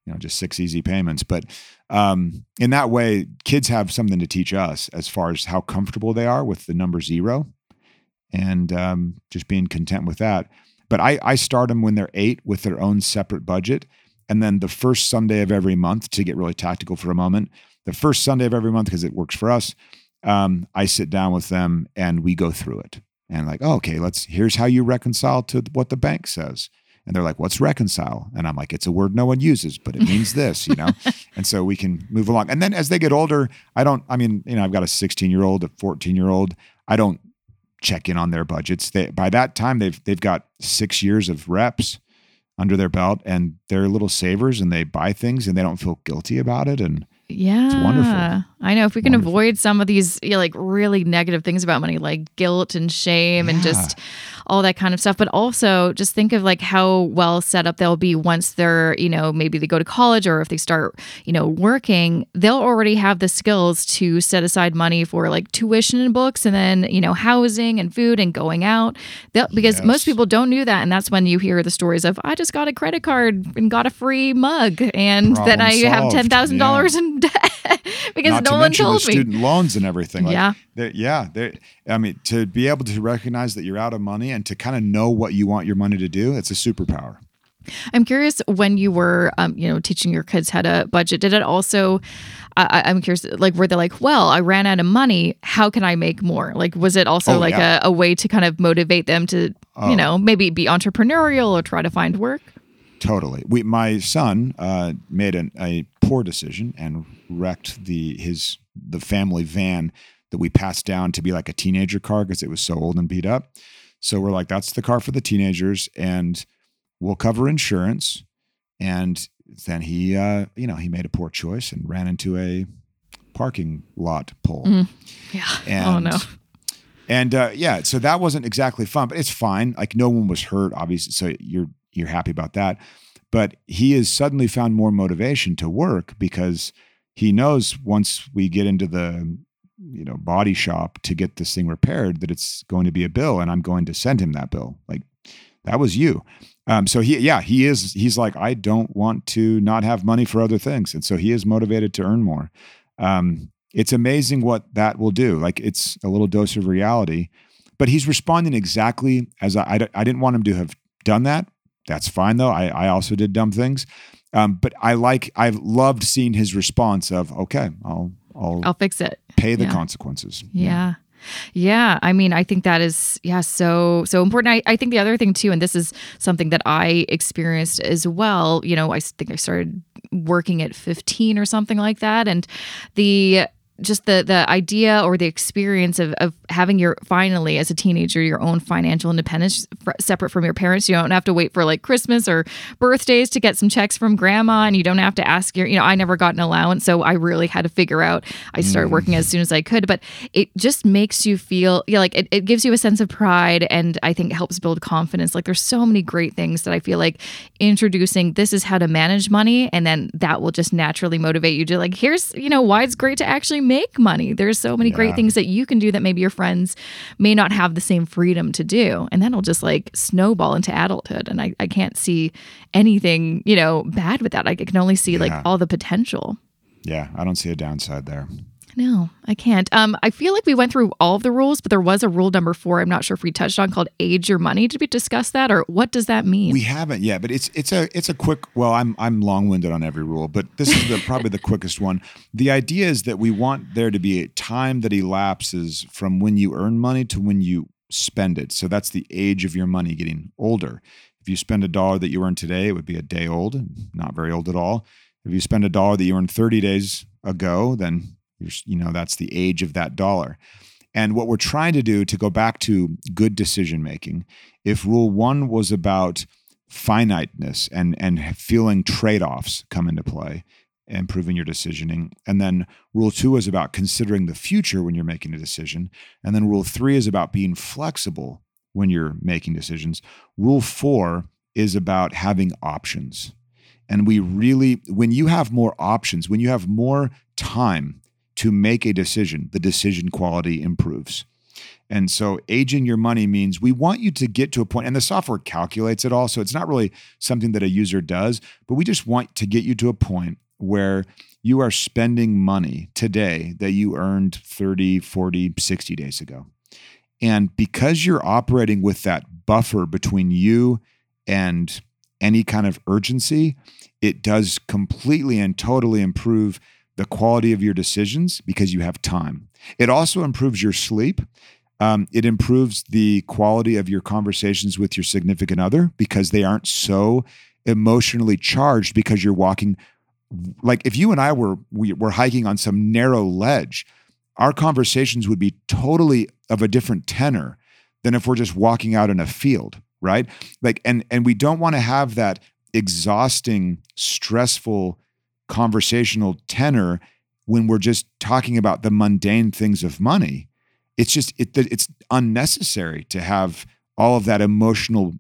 you know, just six easy payments. But um, in that way, kids have something to teach us as far as how comfortable they are with the number zero, and um, just being content with that. But I, I start them when they're eight with their own separate budget and then the first Sunday of every month, to get really tactical for a moment, the first Sunday of every month, because it works for us, um, I sit down with them and we go through it. And like, oh, okay, let's, here's how you reconcile to what the bank says. And they're like, what's reconcile? And I'm like, it's a word no one uses, but it means this, you know? and so we can move along. And then as they get older, I don't, I mean, you know, I've got a 16 year old, a 14 year old. I don't check in on their budgets. They, by that time, they've, they've got six years of reps under their belt and they're little savers and they buy things and they don't feel guilty about it and yeah it's wonderful i know if we can wonderful. avoid some of these you know, like really negative things about money like guilt and shame yeah. and just all that kind of stuff. But also just think of like how well set up they'll be once they're, you know, maybe they go to college or if they start, you know, working, they'll already have the skills to set aside money for like tuition and books and then, you know, housing and food and going out. They'll, because yes. most people don't do that. And that's when you hear the stories of, I just got a credit card and got a free mug. And Problem then I solved. have $10,000 yeah. in debt because Not no one told me. Student loans and everything. Like, yeah. Yeah. I mean, to be able to recognize that you're out of money and to kind of know what you want your money to do, it's a superpower. I'm curious when you were, um, you know, teaching your kids how to budget. Did it also? Uh, I'm curious, like, were they like, "Well, I ran out of money. How can I make more?" Like, was it also oh, like yeah. a, a, way to kind of motivate them to, oh. you know, maybe be entrepreneurial or try to find work? Totally. We, my son, uh, made an, a poor decision and wrecked the his the family van that we passed down to be like a teenager car because it was so old and beat up. So we're like, that's the car for the teenagers, and we'll cover insurance. And then he, uh, you know, he made a poor choice and ran into a parking lot pole. Mm. Yeah. And, oh no. And uh, yeah, so that wasn't exactly fun, but it's fine. Like no one was hurt, obviously. So you're you're happy about that. But he has suddenly found more motivation to work because he knows once we get into the you know body shop to get this thing repaired that it's going to be a bill and i'm going to send him that bill. Like that was you. Um, so he yeah he is he's like i don't want to not have money for other things. And so he is motivated to earn more. Um, it's amazing what that will do. Like it's a little dose of reality but he's responding exactly as i i, I didn't want him to have done that. That's fine though. I i also did dumb things. Um, but i like i've loved seeing his response of okay i'll I'll, I'll fix it. Pay the yeah. consequences. Yeah. Yeah, I mean, I think that is yeah so so important. I, I think the other thing too, and this is something that I experienced as well. You know, I think I started working at 15 or something like that, and the just the the idea or the experience of, of having your finally as a teenager your own financial independence f- separate from your parents. You don't have to wait for like christmas or birthdays to get some checks from grandma and you don't have to ask your you know i never got an allowance so i really had to figure out i started mm. working as soon as i could. But it just makes you feel yeah like it, it gives you a sense of pride and i think helps build confidence. Like there's so many great things that i feel like introducing this is how to manage money and then that will just naturally motivate you to like here's you know why it's great to actually make money. There's so many yeah. great things that you can do that maybe your friends may not have the same freedom to do. And then it'll just like snowball into adulthood. And I, I can't see anything, you know, bad with that. I can only see yeah. like all the potential. Yeah, I don't see a downside there. No, I can't. Um, I feel like we went through all of the rules, but there was a rule number four. I'm not sure if we touched on called "age your money." Did we discuss that, or what does that mean? We haven't yet, but it's it's a it's a quick. Well, I'm I'm long winded on every rule, but this is the, probably the quickest one. The idea is that we want there to be a time that elapses from when you earn money to when you spend it. So that's the age of your money getting older. If you spend a dollar that you earn today, it would be a day old, not very old at all. If you spend a dollar that you earned 30 days ago, then you know that's the age of that dollar. And what we're trying to do to go back to good decision making, if rule one was about finiteness and and feeling trade-offs come into play, improving your decisioning. And then rule two is about considering the future when you're making a decision. And then rule three is about being flexible when you're making decisions. Rule four is about having options. And we really, when you have more options, when you have more time to make a decision, the decision quality improves. And so aging your money means we want you to get to a point, and the software calculates it all. So it's not really something that a user does, but we just want to get you to a point where you are spending money today that you earned 30, 40, 60 days ago. And because you're operating with that buffer between you and any kind of urgency, it does completely and totally improve the quality of your decisions because you have time. It also improves your sleep. Um, it improves the quality of your conversations with your significant other because they aren't so emotionally charged because you're walking like if you and I were we were hiking on some narrow ledge, our conversations would be totally of a different tenor than if we're just walking out in a field, right? Like and and we don't want to have that exhausting, stressful conversational tenor when we're just talking about the mundane things of money. It's just it, it's unnecessary to have all of that emotional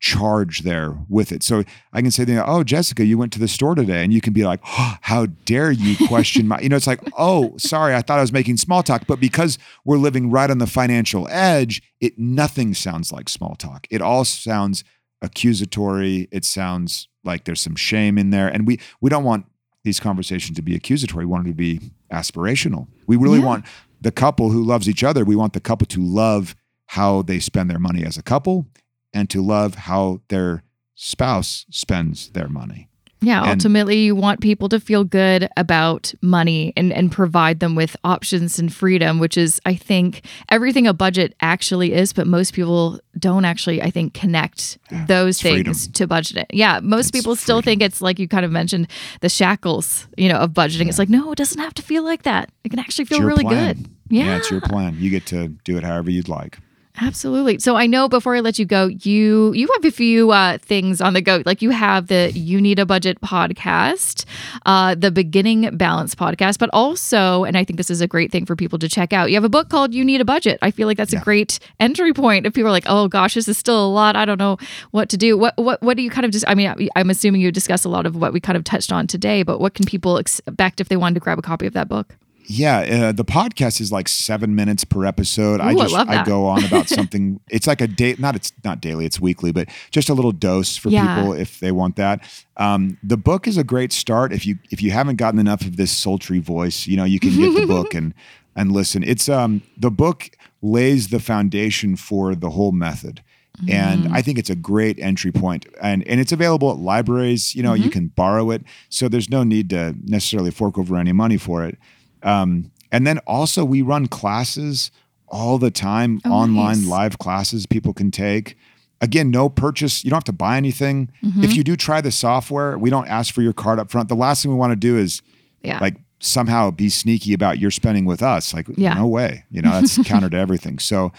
charge there with it. So I can say, "Oh, Jessica, you went to the store today," and you can be like, oh, "How dare you question my?" You know, it's like, "Oh, sorry, I thought I was making small talk," but because we're living right on the financial edge, it nothing sounds like small talk. It all sounds accusatory. It sounds like there's some shame in there, and we we don't want these conversations to be accusatory. We want them to be aspirational. We really yeah. want the couple who loves each other. We want the couple to love how they spend their money as a couple and to love how their spouse spends their money. Yeah, and, ultimately, you want people to feel good about money and, and provide them with options and freedom, which is, I think, everything a budget actually is. But most people don't actually, I think, connect yeah, those things freedom. to budgeting. Yeah, most it's people still freedom. think it's like you kind of mentioned the shackles, you know, of budgeting. Yeah. It's like, no, it doesn't have to feel like that. It can actually feel really plan. good. Yeah. yeah, it's your plan. You get to do it however you'd like. Absolutely. So I know before I let you go, you you have a few uh, things on the go. Like you have the You Need a Budget podcast, uh, the Beginning Balance podcast, but also, and I think this is a great thing for people to check out. You have a book called You Need a Budget. I feel like that's yeah. a great entry point. If people are like, "Oh gosh, this is still a lot. I don't know what to do." What what what do you kind of just? I mean, I'm assuming you discuss a lot of what we kind of touched on today, but what can people expect if they wanted to grab a copy of that book? Yeah, uh, the podcast is like seven minutes per episode. Ooh, I just I, I, go on about something. it's like a day, not it's not daily, it's weekly, but just a little dose for yeah. people if they want that. Um, the book is a great start if you if you haven't gotten enough of this sultry voice. You know, you can get the book and and listen. It's um the book lays the foundation for the whole method. Mm-hmm. And I think it's a great entry point. And and it's available at libraries, you know, mm-hmm. you can borrow it. So there's no need to necessarily fork over any money for it. Um, and then also, we run classes all the time, oh, online nice. live classes people can take. Again, no purchase. You don't have to buy anything. Mm-hmm. If you do try the software, we don't ask for your card up front. The last thing we want to do is yeah. like somehow be sneaky about your spending with us. Like, yeah. no way. You know, that's counter to everything. So,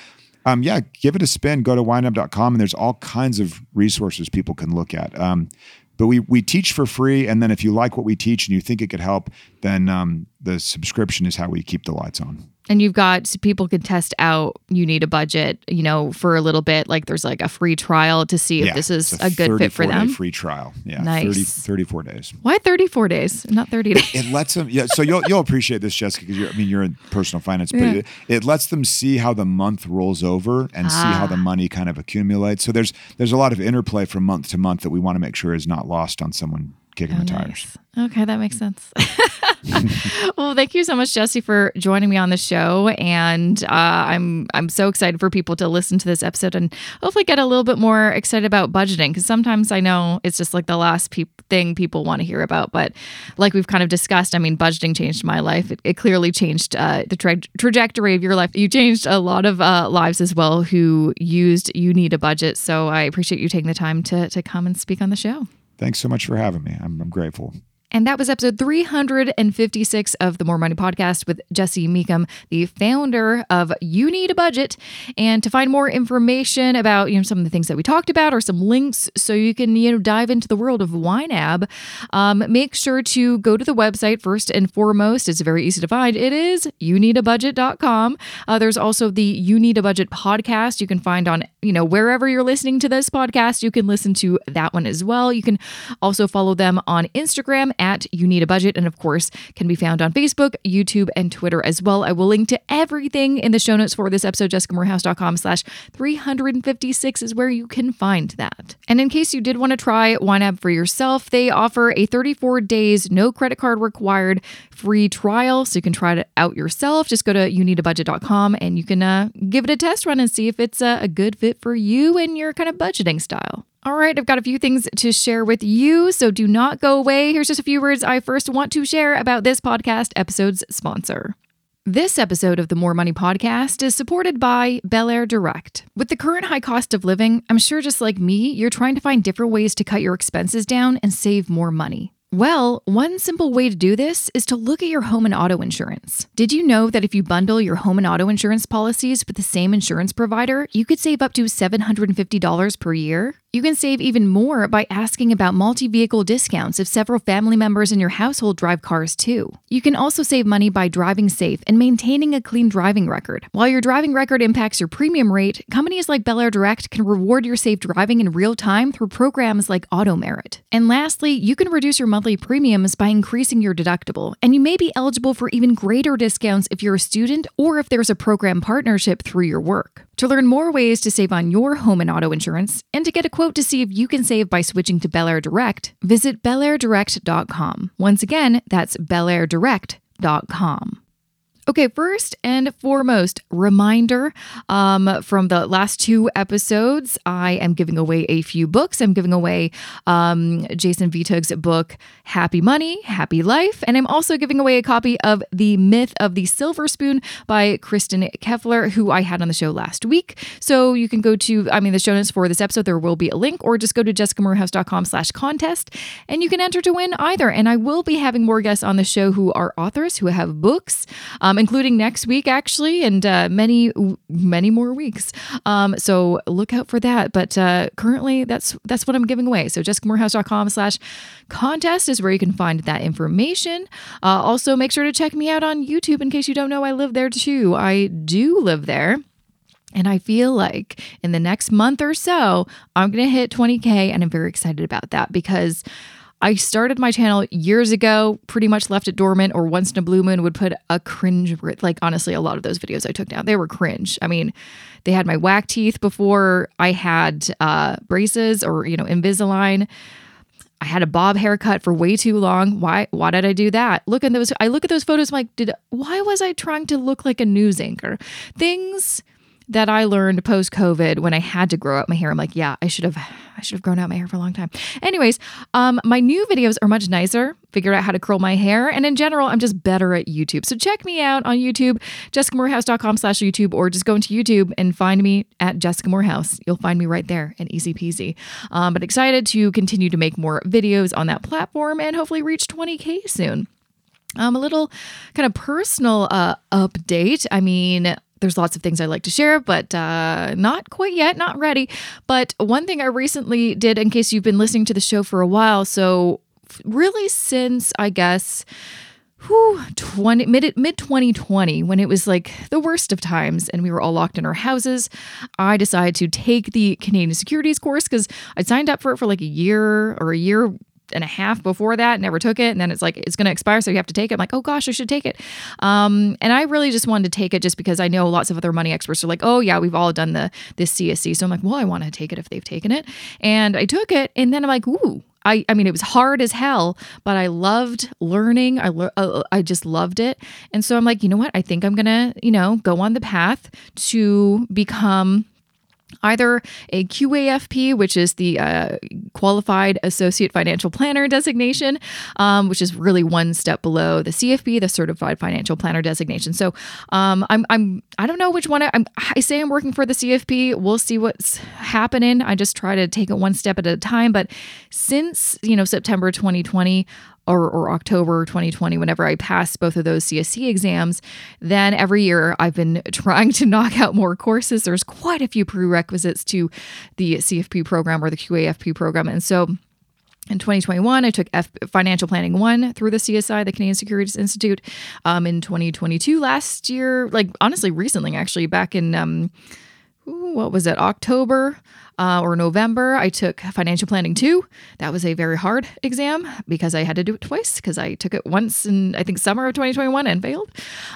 um, yeah, give it a spin. Go to ynab.com and there's all kinds of resources people can look at. Um, but we we teach for free, and then if you like what we teach and you think it could help, then um, the subscription is how we keep the lights on. And you've got so people can test out. You need a budget, you know, for a little bit. Like there's like a free trial to see if yeah, this is a, a, good fit for them. free trial, yeah, nice. 30, 34 days. Why 34 days, not 30 days? It lets them, yeah. So you'll you'll appreciate this, Jessica, because you're. I mean you're in personal finance, but yeah. it, it, lets them see how the month rolls over and ah. see how the ah. money kind of accumulates. So there's there's a lot of interplay from month to month that we want to make sure is not lost on someone kicking oh, the tires. Okay, that makes sense. well, thank you so much, Jesse, for joining me on the show, and uh, I'm I'm so excited for people to listen to this episode and hopefully get a little bit more excited about budgeting because sometimes I know it's just like the last pe- thing people want to hear about, but like we've kind of discussed, I mean, budgeting changed my life. It, it clearly changed uh, the tra- trajectory of your life. You changed a lot of uh, lives as well who used you need a budget. So I appreciate you taking the time to to come and speak on the show. Thanks so much for having me. I'm, I'm grateful. And that was episode 356 of the More Money Podcast with Jesse Mecham, the founder of You Need a Budget. And to find more information about you know some of the things that we talked about or some links so you can you know dive into the world of YNAB, um, make sure to go to the website first and foremost. It's very easy to find. It is youneedabudget.com. Uh, there's also the You Need a Budget podcast you can find on you know wherever you're listening to this podcast. You can listen to that one as well. You can also follow them on Instagram at You Need a Budget, and of course, can be found on Facebook, YouTube, and Twitter as well. I will link to everything in the show notes for this episode. JessicaMoorhouse.com slash 356 is where you can find that. And in case you did want to try YNAB for yourself, they offer a 34 days, no credit card required free trial. So you can try it out yourself. Just go to youneedabudget.com and you can uh, give it a test run and see if it's a, a good fit for you and your kind of budgeting style. All right, I've got a few things to share with you, so do not go away. Here's just a few words I first want to share about this podcast episode's sponsor. This episode of the More Money Podcast is supported by Belair Direct. With the current high cost of living, I'm sure just like me, you're trying to find different ways to cut your expenses down and save more money. Well, one simple way to do this is to look at your home and auto insurance. Did you know that if you bundle your home and auto insurance policies with the same insurance provider, you could save up to $750 per year? You can save even more by asking about multi vehicle discounts if several family members in your household drive cars too. You can also save money by driving safe and maintaining a clean driving record. While your driving record impacts your premium rate, companies like Belair Direct can reward your safe driving in real time through programs like Auto Merit. And lastly, you can reduce your monthly premiums by increasing your deductible, and you may be eligible for even greater discounts if you're a student or if there's a program partnership through your work. To learn more ways to save on your home and auto insurance and to get a quote to see if you can save by switching to Belair Direct, visit belairdirect.com. Once again, that's belairdirect.com. Okay, first and foremost, reminder um, from the last two episodes, I am giving away a few books. I'm giving away um, Jason Vitug's book, Happy Money, Happy Life. And I'm also giving away a copy of The Myth of the Silver Spoon by Kristin Keffeler, who I had on the show last week. So you can go to, I mean, the show notes for this episode, there will be a link, or just go to jessicamoorhouse.com slash contest, and you can enter to win either. And I will be having more guests on the show who are authors, who have books. Um, um, including next week, actually, and uh, many, many more weeks. Um, so look out for that. But uh, currently, that's that's what I'm giving away. So jessicamoorhouse.com slash contest is where you can find that information. Uh, also, make sure to check me out on YouTube in case you don't know I live there too. I do live there. And I feel like in the next month or so, I'm going to hit 20K. And I'm very excited about that because I started my channel years ago, pretty much left it dormant, or once in a blue moon would put a cringe, like honestly, a lot of those videos I took down, they were cringe. I mean, they had my whack teeth before I had uh, braces or, you know, Invisalign. I had a bob haircut for way too long. Why why did I do that? Look at those I look at those photos I'm like, did why was I trying to look like a news anchor? Things that I learned post COVID when I had to grow out my hair. I'm like, yeah, I should have I should have grown out my hair for a long time. Anyways, um, my new videos are much nicer. Figured out how to curl my hair, and in general, I'm just better at YouTube. So check me out on YouTube, jessicamoorhouse.com slash YouTube, or just go into YouTube and find me at Jessica Moorhouse. You'll find me right there and easy peasy. Um, but excited to continue to make more videos on that platform and hopefully reach 20K soon. Um, a little kind of personal uh, update. I mean, there's lots of things I'd like to share, but uh, not quite yet, not ready. But one thing I recently did, in case you've been listening to the show for a while, so really since I guess. Whew, 20 mid mid 2020 when it was like the worst of times and we were all locked in our houses i decided to take the canadian securities course because i signed up for it for like a year or a year and a half before that, never took it. And then it's like, it's going to expire. So you have to take it. I'm like, oh gosh, I should take it. Um, and I really just wanted to take it just because I know lots of other money experts are like, oh yeah, we've all done the this CSC. So I'm like, well, I want to take it if they've taken it. And I took it. And then I'm like, ooh, I, I mean, it was hard as hell, but I loved learning. I, uh, I just loved it. And so I'm like, you know what? I think I'm going to, you know, go on the path to become either a QAFP, which is the uh, Qualified Associate Financial Planner designation, um, which is really one step below the CFP, the Certified Financial Planner designation. So um, I'm, I'm I don't know which one I, I'm, I say I'm working for the CFP. We'll see what's happening. I just try to take it one step at a time. But since you know September 2020, or, or October 2020, whenever I passed both of those CSC exams, then every year I've been trying to knock out more courses. There's quite a few prerequisites to the CFP program or the QAFP program. And so in 2021, I took F- Financial Planning 1 through the CSI, the Canadian Securities Institute. Um, in 2022, last year, like honestly, recently, actually, back in, um, what was it, October, uh, or November, I took financial planning two. That was a very hard exam because I had to do it twice because I took it once in I think summer of 2021 and failed.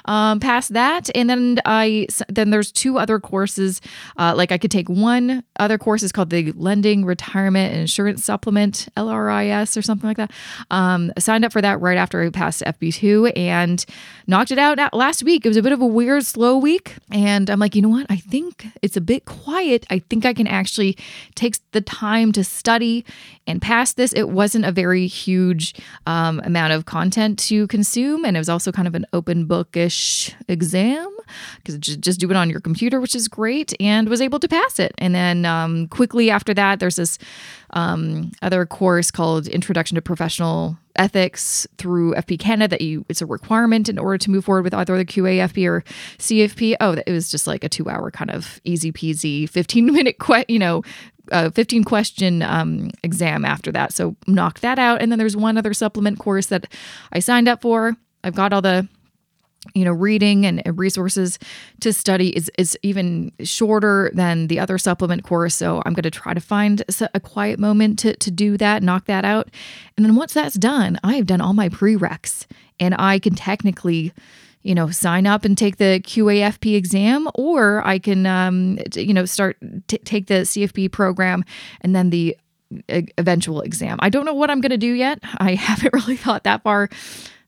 Um, that, and then I then there's two other courses. Uh, like I could take one other course is called the Lending Retirement and Insurance Supplement LRIS or something like that. Um, signed up for that right after I passed FP2 and knocked it out last week. It was a bit of a weird, slow week, and I'm like, you know what? I think it's a bit quiet. I think I can actually takes the time to study and pass this. It wasn't a very huge um, amount of content to consume, and it was also kind of an open bookish exam because just, just do it on your computer, which is great, and was able to pass it. And then um, quickly after that, there's this um, other course called Introduction to Professional Ethics through FP Canada that you it's a requirement in order to move forward with either the QAFP or CFP. Oh, it was just like a two hour kind of easy peasy, 15 minute, que- you know, uh, 15 question um, exam after that. So knock that out. And then there's one other supplement course that I signed up for. I've got all the you know reading and resources to study is is even shorter than the other supplement course. So i'm going to try to find a quiet moment to, to do that knock that out. And then once that's done i have done all my prereqs and i can technically you know sign up and take the qafp exam or i can um, you know start t- take the cfp program and then the eventual exam. I don't know what i'm going to do yet. I haven't really thought that far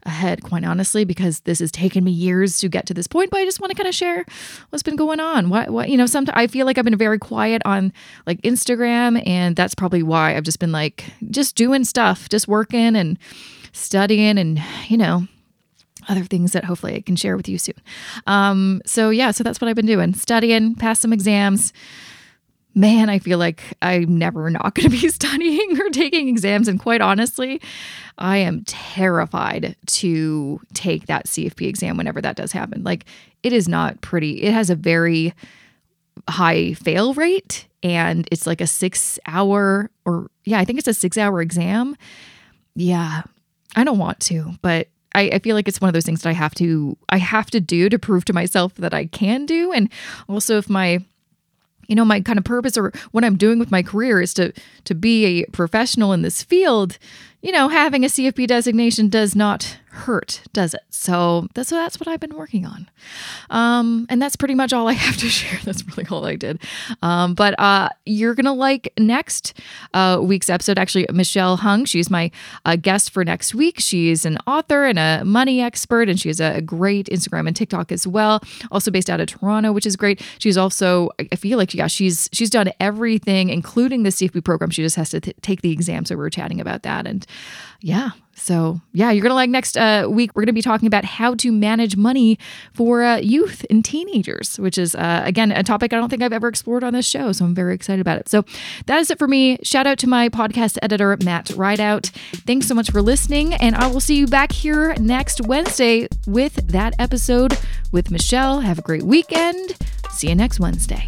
ahead, quite honestly, because this has taken me years to get to this point. But I just want to kind of share what's been going on. What, what, you know, sometimes I feel like I've been very quiet on like Instagram, and that's probably why I've just been like just doing stuff, just working and studying, and you know, other things that hopefully I can share with you soon. Um, so yeah, so that's what I've been doing: studying, pass some exams man, I feel like I'm never not going to be studying or taking exams. And quite honestly, I am terrified to take that CFP exam whenever that does happen. Like, it is not pretty. It has a very high fail rate, and it's like a six hour, or yeah, I think it's a six hour exam. Yeah, I don't want to, but I, feel like it's one of those things that I have to I have to do to prove to myself that I can do. And also if my you know my kind of purpose or what i'm doing with my career is to to be a professional in this field. You know having a cfp designation does not hurt, does it? So that's that's what I've been working on, um, and that's pretty much all I have to share. That's really all I did. Um, but uh, you're gonna like next uh, week's episode. Actually, Michelle Hung, she's my uh, guest for next week. She's an author and a money expert, and she has a great Instagram and TikTok as well. Also based out of Toronto, which is great. She's also I feel like yeah, she's she's done everything, including the CFP program. She just has to take the exam. So we are chatting about that, and yeah, so, yeah, you're going to like next uh, week, we're going to be talking about how to manage money for uh, youth and teenagers, which is, uh, again, a topic I don't think I've ever explored on this show. So, I'm very excited about it. So, that is it for me. Shout out to my podcast editor, Matt Rideout. Thanks so much for listening. And I will see you back here next Wednesday with that episode with Michelle. Have a great weekend. See you next Wednesday.